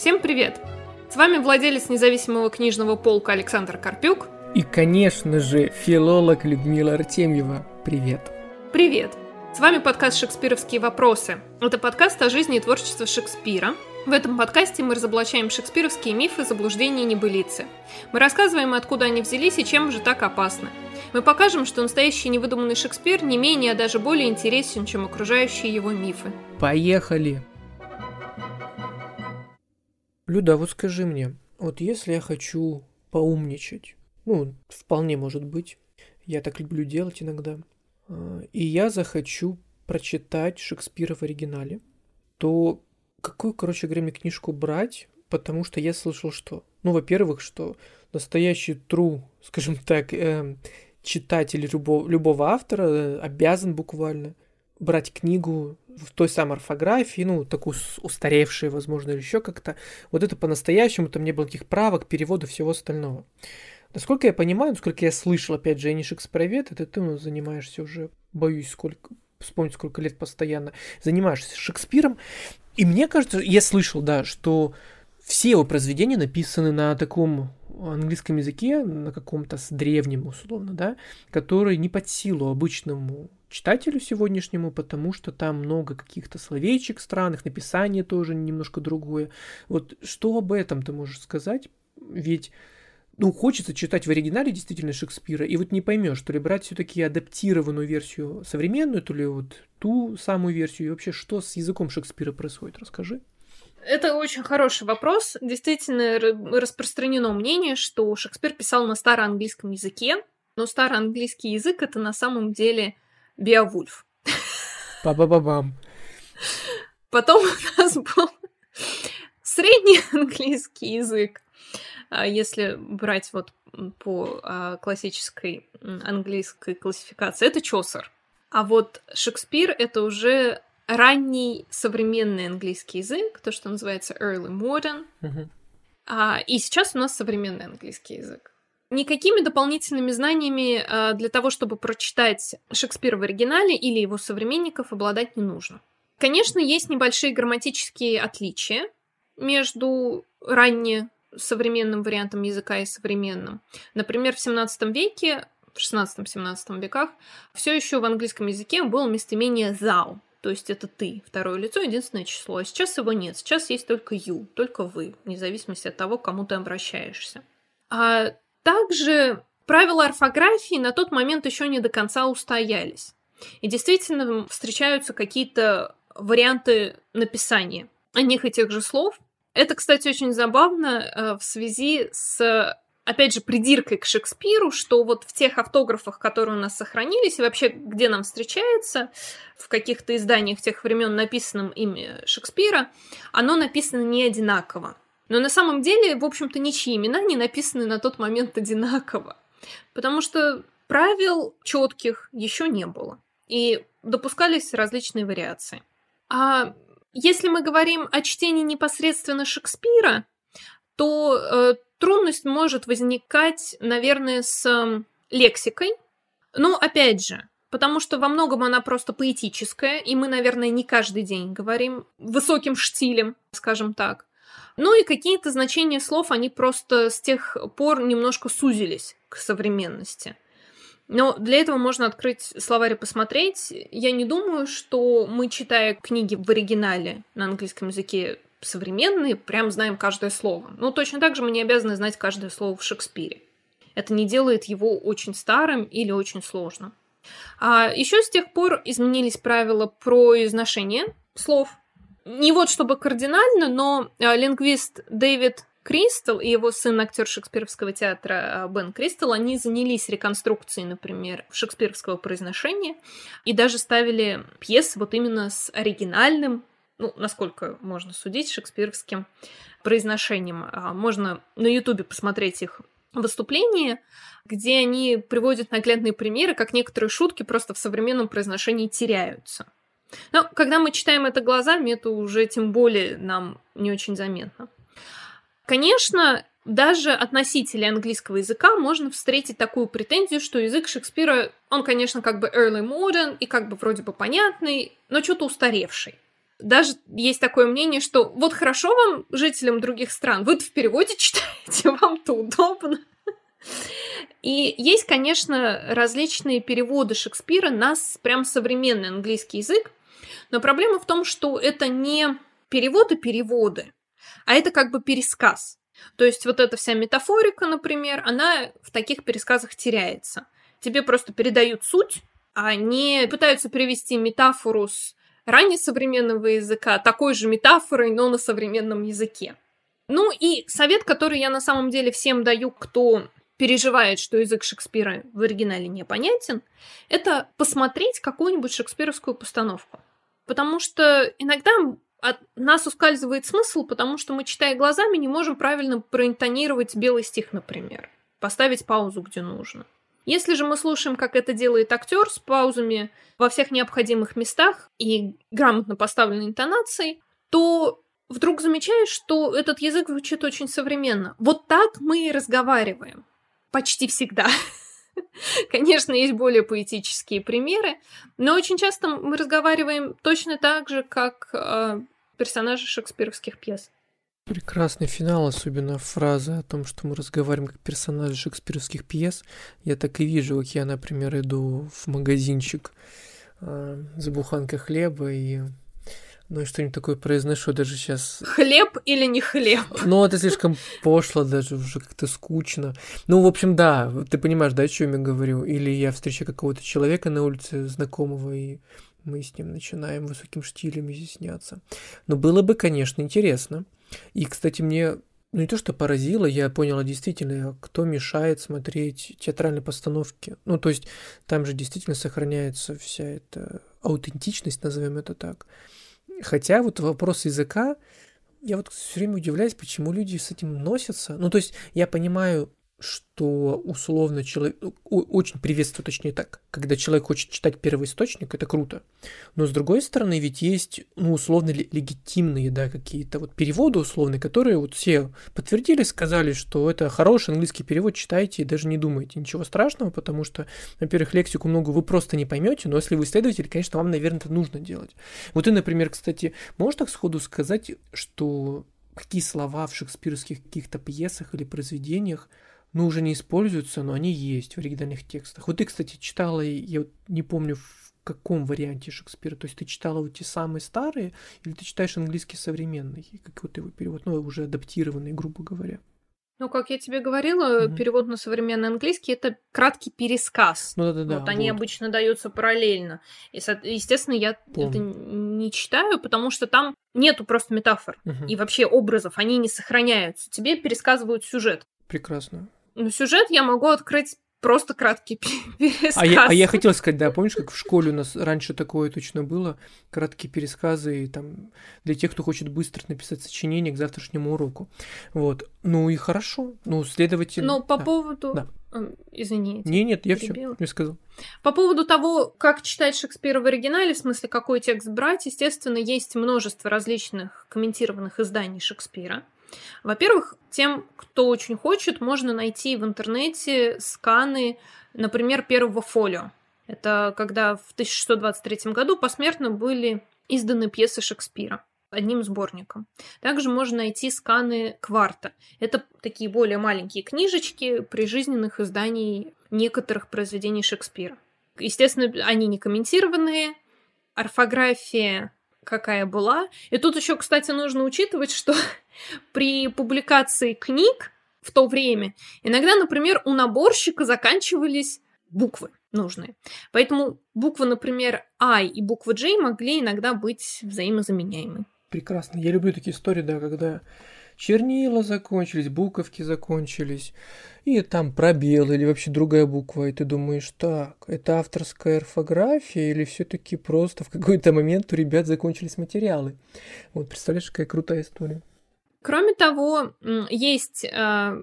Всем привет! С вами владелец независимого книжного полка Александр Карпюк. И, конечно же, филолог Людмила Артемьева. Привет! Привет! С вами подкаст «Шекспировские вопросы». Это подкаст о жизни и творчестве Шекспира. В этом подкасте мы разоблачаем шекспировские мифы, заблуждения и небылицы. Мы рассказываем, откуда они взялись и чем же так опасны. Мы покажем, что настоящий невыдуманный Шекспир не менее, а даже более интересен, чем окружающие его мифы. Поехали! Люда, вот скажи мне, вот если я хочу поумничать, ну, вполне может быть, я так люблю делать иногда, а, и я захочу прочитать Шекспира в оригинале, то какую, короче говоря, мне книжку брать? Потому что я слышал, что, ну, во-первых, что настоящий true, скажем так, э, читатель любого, любого автора э, обязан буквально брать книгу в той самой орфографии, ну, такую устаревшую, возможно, или еще как-то. Вот это по-настоящему, там не было никаких правок, перевода, всего остального. Насколько я понимаю, насколько я слышал, опять же, я не шекспировед, это ты ну, занимаешься уже, боюсь, сколько, вспомнить, сколько лет постоянно занимаешься Шекспиром. И мне кажется, я слышал, да, что все его произведения написаны на таком английском языке, на каком-то с древнем, условно, да, который не под силу обычному читателю сегодняшнему, потому что там много каких-то словечек странных, написание тоже немножко другое. Вот что об этом ты можешь сказать? Ведь ну, хочется читать в оригинале действительно Шекспира, и вот не поймешь, то ли брать все-таки адаптированную версию современную, то ли вот ту самую версию, и вообще, что с языком Шекспира происходит, расскажи. Это очень хороший вопрос. Действительно, распространено мнение, что Шекспир писал на староанглийском языке, но староанглийский язык это на самом деле Беовульф. Ба-ба-ба-бам. Потом у нас был средний английский язык, а если брать вот по а, классической английской классификации, это Чосер. А вот Шекспир — это уже ранний современный английский язык, то, что называется early modern. Uh-huh. А, и сейчас у нас современный английский язык. Никакими дополнительными знаниями а, для того, чтобы прочитать Шекспира в оригинале или его современников, обладать не нужно. Конечно, есть небольшие грамматические отличия между ранне современным вариантом языка и современным. Например, в 17 веке, в 16-17 веках, все еще в английском языке было местоимение thou, то есть это ты, второе лицо, единственное число. А сейчас его нет, сейчас есть только you, только вы, вне зависимости от того, к кому ты обращаешься. А также правила орфографии на тот момент еще не до конца устоялись. И действительно встречаются какие-то варианты написания одних и тех же слов. Это, кстати, очень забавно э, в связи с опять же, придиркой к Шекспиру, что вот в тех автографах, которые у нас сохранились, и вообще где нам встречается, в каких-то изданиях тех времен написанном имя Шекспира, оно написано не одинаково. Но на самом деле, в общем-то, ничьи имена не написаны на тот момент одинаково. Потому что правил четких еще не было. И допускались различные вариации. А если мы говорим о чтении непосредственно Шекспира, то э, трудность может возникать, наверное, с лексикой. Но опять же, потому что во многом она просто поэтическая, и мы, наверное, не каждый день говорим высоким штилем, скажем так. Ну и какие-то значения слов, они просто с тех пор немножко сузились к современности. Но для этого можно открыть словарь и посмотреть. Я не думаю, что мы, читая книги в оригинале на английском языке, современные, прям знаем каждое слово. Ну, точно так же мы не обязаны знать каждое слово в Шекспире. Это не делает его очень старым или очень сложным. А еще с тех пор изменились правила про изношение слов. Не вот чтобы кардинально, но а, лингвист Дэвид Кристал и его сын, актер Шекспировского театра а, Бен Кристал, они занялись реконструкцией, например, шекспировского произношения и даже ставили пьесы вот именно с оригинальным ну, насколько можно судить, шекспировским произношением. А, можно на Ютубе посмотреть их выступления, где они приводят наглядные примеры, как некоторые шутки просто в современном произношении теряются. Но когда мы читаем это глазами, это уже тем более нам не очень заметно. Конечно, даже от английского языка можно встретить такую претензию, что язык Шекспира, он, конечно, как бы early modern и как бы вроде бы понятный, но что-то устаревший. даже есть такое мнение, что вот хорошо вам, жителям других стран, вы в переводе читаете, вам-то удобно. И есть, конечно, различные переводы Шекспира на прям современный английский язык, но проблема в том, что это не переводы-переводы, а это как бы пересказ. То есть вот эта вся метафорика, например, она в таких пересказах теряется. Тебе просто передают суть, а не пытаются перевести метафору с раннесовременного языка такой же метафорой, но на современном языке. Ну и совет, который я на самом деле всем даю, кто переживает, что язык Шекспира в оригинале непонятен, это посмотреть какую-нибудь шекспировскую постановку. Потому что иногда от нас ускальзывает смысл, потому что мы, читая глазами, не можем правильно проинтонировать белый стих, например. Поставить паузу, где нужно. Если же мы слушаем, как это делает актер с паузами во всех необходимых местах и грамотно поставленной интонацией, то вдруг замечаешь, что этот язык звучит очень современно. Вот так мы и разговариваем почти всегда. Конечно, есть более поэтические примеры, но очень часто мы разговариваем точно так же, как э, персонажи шекспировских пьес. Прекрасный финал, особенно фраза о том, что мы разговариваем как персонажи шекспировских пьес. Я так и вижу, как я, например, иду в магазинчик э, за буханкой хлеба и ну что-нибудь такое произношу даже сейчас. Хлеб или не хлеб? Ну, это слишком пошло даже, уже как-то скучно. Ну, в общем, да, ты понимаешь, да, о чем я говорю? Или я встречаю какого-то человека на улице знакомого, и мы с ним начинаем высоким штилем изъясняться. Но было бы, конечно, интересно. И, кстати, мне ну не то, что поразило, я поняла действительно, кто мешает смотреть театральные постановки. Ну, то есть там же действительно сохраняется вся эта аутентичность, назовем это так. Хотя вот вопрос языка, я вот все время удивляюсь, почему люди с этим носятся. Ну, то есть я понимаю что условно человек очень приветствую, точнее так, когда человек хочет читать первый источник, это круто. Но с другой стороны, ведь есть, ну, условно легитимные, да, какие-то вот переводы условные, которые вот все подтвердили, сказали, что это хороший английский перевод, читайте и даже не думайте ничего страшного, потому что, во-первых, лексику много вы просто не поймете, но если вы исследователь, конечно, вам, наверное, это нужно делать. Вот ты, например, кстати, можешь так сходу сказать, что какие слова в шекспировских каких-то пьесах или произведениях ну, уже не используются, но они есть в оригинальных текстах. Вот ты, кстати, читала, я вот не помню, в каком варианте Шекспира. То есть ты читала вот те самые старые, или ты читаешь английский современный, как вот его перевод, ну, уже адаптированный, грубо говоря. Ну, как я тебе говорила, mm-hmm. перевод на современный английский это краткий пересказ. Ну да, да, да. Вот они обычно даются параллельно. И, естественно, я Помню. это не читаю, потому что там нету просто метафор mm-hmm. и вообще образов, они не сохраняются. Тебе пересказывают сюжет. Прекрасно. Ну, сюжет я могу открыть просто краткий пересказ. А я, а я хотел сказать, да, помнишь, как в школе у нас раньше такое точно было? Краткие пересказы и там для тех, кто хочет быстро написать сочинение к завтрашнему уроку. Вот. Ну и хорошо. Ну, следовательно... Но по да. поводу... Да. Извини. Не, нет, я все не сказал. По поводу того, как читать Шекспира в оригинале, в смысле, какой текст брать, естественно, есть множество различных комментированных изданий Шекспира. Во-первых, тем, кто очень хочет, можно найти в интернете сканы, например, первого фолио. Это когда в 1623 году посмертно были изданы пьесы Шекспира одним сборником. Также можно найти сканы кварта. Это такие более маленькие книжечки прижизненных изданий некоторых произведений Шекспира. Естественно, они не комментированные. Орфография какая была. И тут еще, кстати, нужно учитывать, что при публикации книг в то время иногда, например, у наборщика заканчивались буквы нужные. Поэтому буквы, например, I и буква J могли иногда быть взаимозаменяемы. Прекрасно. Я люблю такие истории, да, когда чернила закончились, буковки закончились, и там пробел или вообще другая буква, и ты думаешь, так, это авторская орфография или все-таки просто в какой-то момент у ребят закончились материалы. Вот, представляешь, какая крутая история. Кроме того, есть э,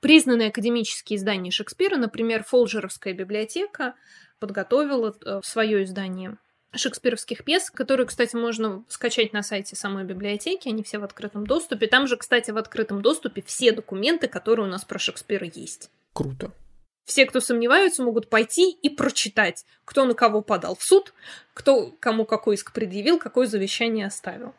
признанные академические издания Шекспира, например, Фолджеровская библиотека подготовила э, свое издание шекспировских пьес, которые, кстати, можно скачать на сайте самой библиотеки, они все в открытом доступе. Там же, кстати, в открытом доступе все документы, которые у нас про Шекспира есть. Круто. Все, кто сомневаются, могут пойти и прочитать, кто на кого подал в суд, кто кому какой иск предъявил, какое завещание оставил.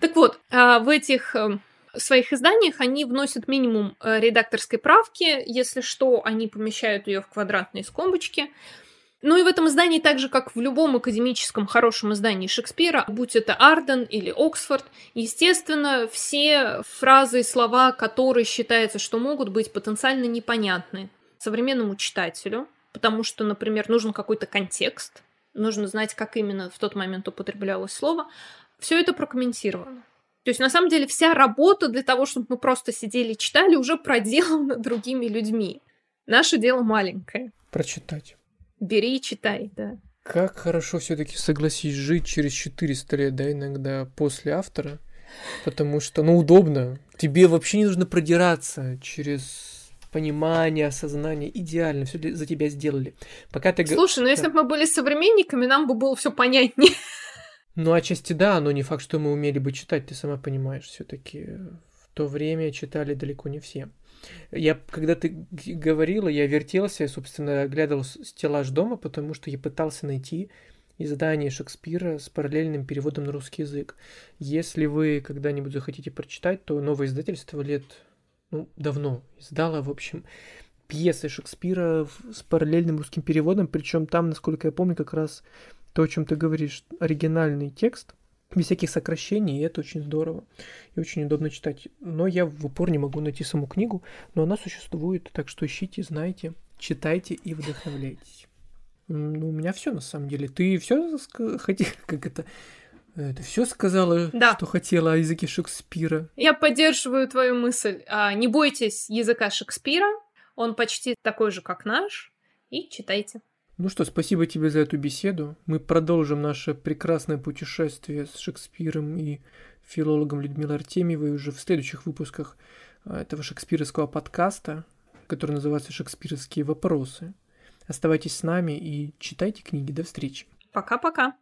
Так вот, а, в этих эм, своих изданиях они вносят минимум э, редакторской правки, если что, они помещают ее в квадратные скобочки. Ну и в этом издании, так же как в любом академическом хорошем издании Шекспира, будь это Арден или Оксфорд, естественно, все фразы и слова, которые считается, что могут быть потенциально непонятны современному читателю, потому что, например, нужен какой-то контекст, нужно знать, как именно в тот момент употреблялось слово, все это прокомментировано. То есть, на самом деле, вся работа для того, чтобы мы просто сидели и читали, уже проделана другими людьми. Наше дело маленькое. Прочитать. Бери и читай, да. Как хорошо все-таки согласись жить через 400 лет, да, иногда после автора, потому что, ну, удобно. Тебе вообще не нужно продираться через понимание, осознание. Идеально, все за тебя сделали. Пока ты... Слушай, ну да. если бы мы были современниками, нам бы было все понятнее. Ну, отчасти да, но не факт, что мы умели бы читать, ты сама понимаешь, все-таки в то время читали далеко не все. Я, когда ты говорила, я вертелся, я, собственно, оглядывал стеллаж дома, потому что я пытался найти издание Шекспира с параллельным переводом на русский язык. Если вы когда-нибудь захотите прочитать, то новое издательство лет, ну, давно издало, в общем, пьесы Шекспира с параллельным русским переводом, причем там, насколько я помню, как раз то, о чем ты говоришь, оригинальный текст, без всяких сокращений, и это очень здорово и очень удобно читать. Но я в упор не могу найти саму книгу, но она существует, так что ищите, знайте, читайте и вдохновляйтесь. Ну, у меня все на самом деле. Ты все хотел, как это, ты все сказала, да. что хотела о языке Шекспира? Я поддерживаю твою мысль. А, не бойтесь языка Шекспира, он почти такой же, как наш, и читайте. Ну что, спасибо тебе за эту беседу. Мы продолжим наше прекрасное путешествие с Шекспиром и филологом Людмилой Артемьевой уже в следующих выпусках а, этого шекспировского подкаста, который называется «Шекспировские вопросы». Оставайтесь с нами и читайте книги. До встречи. Пока-пока.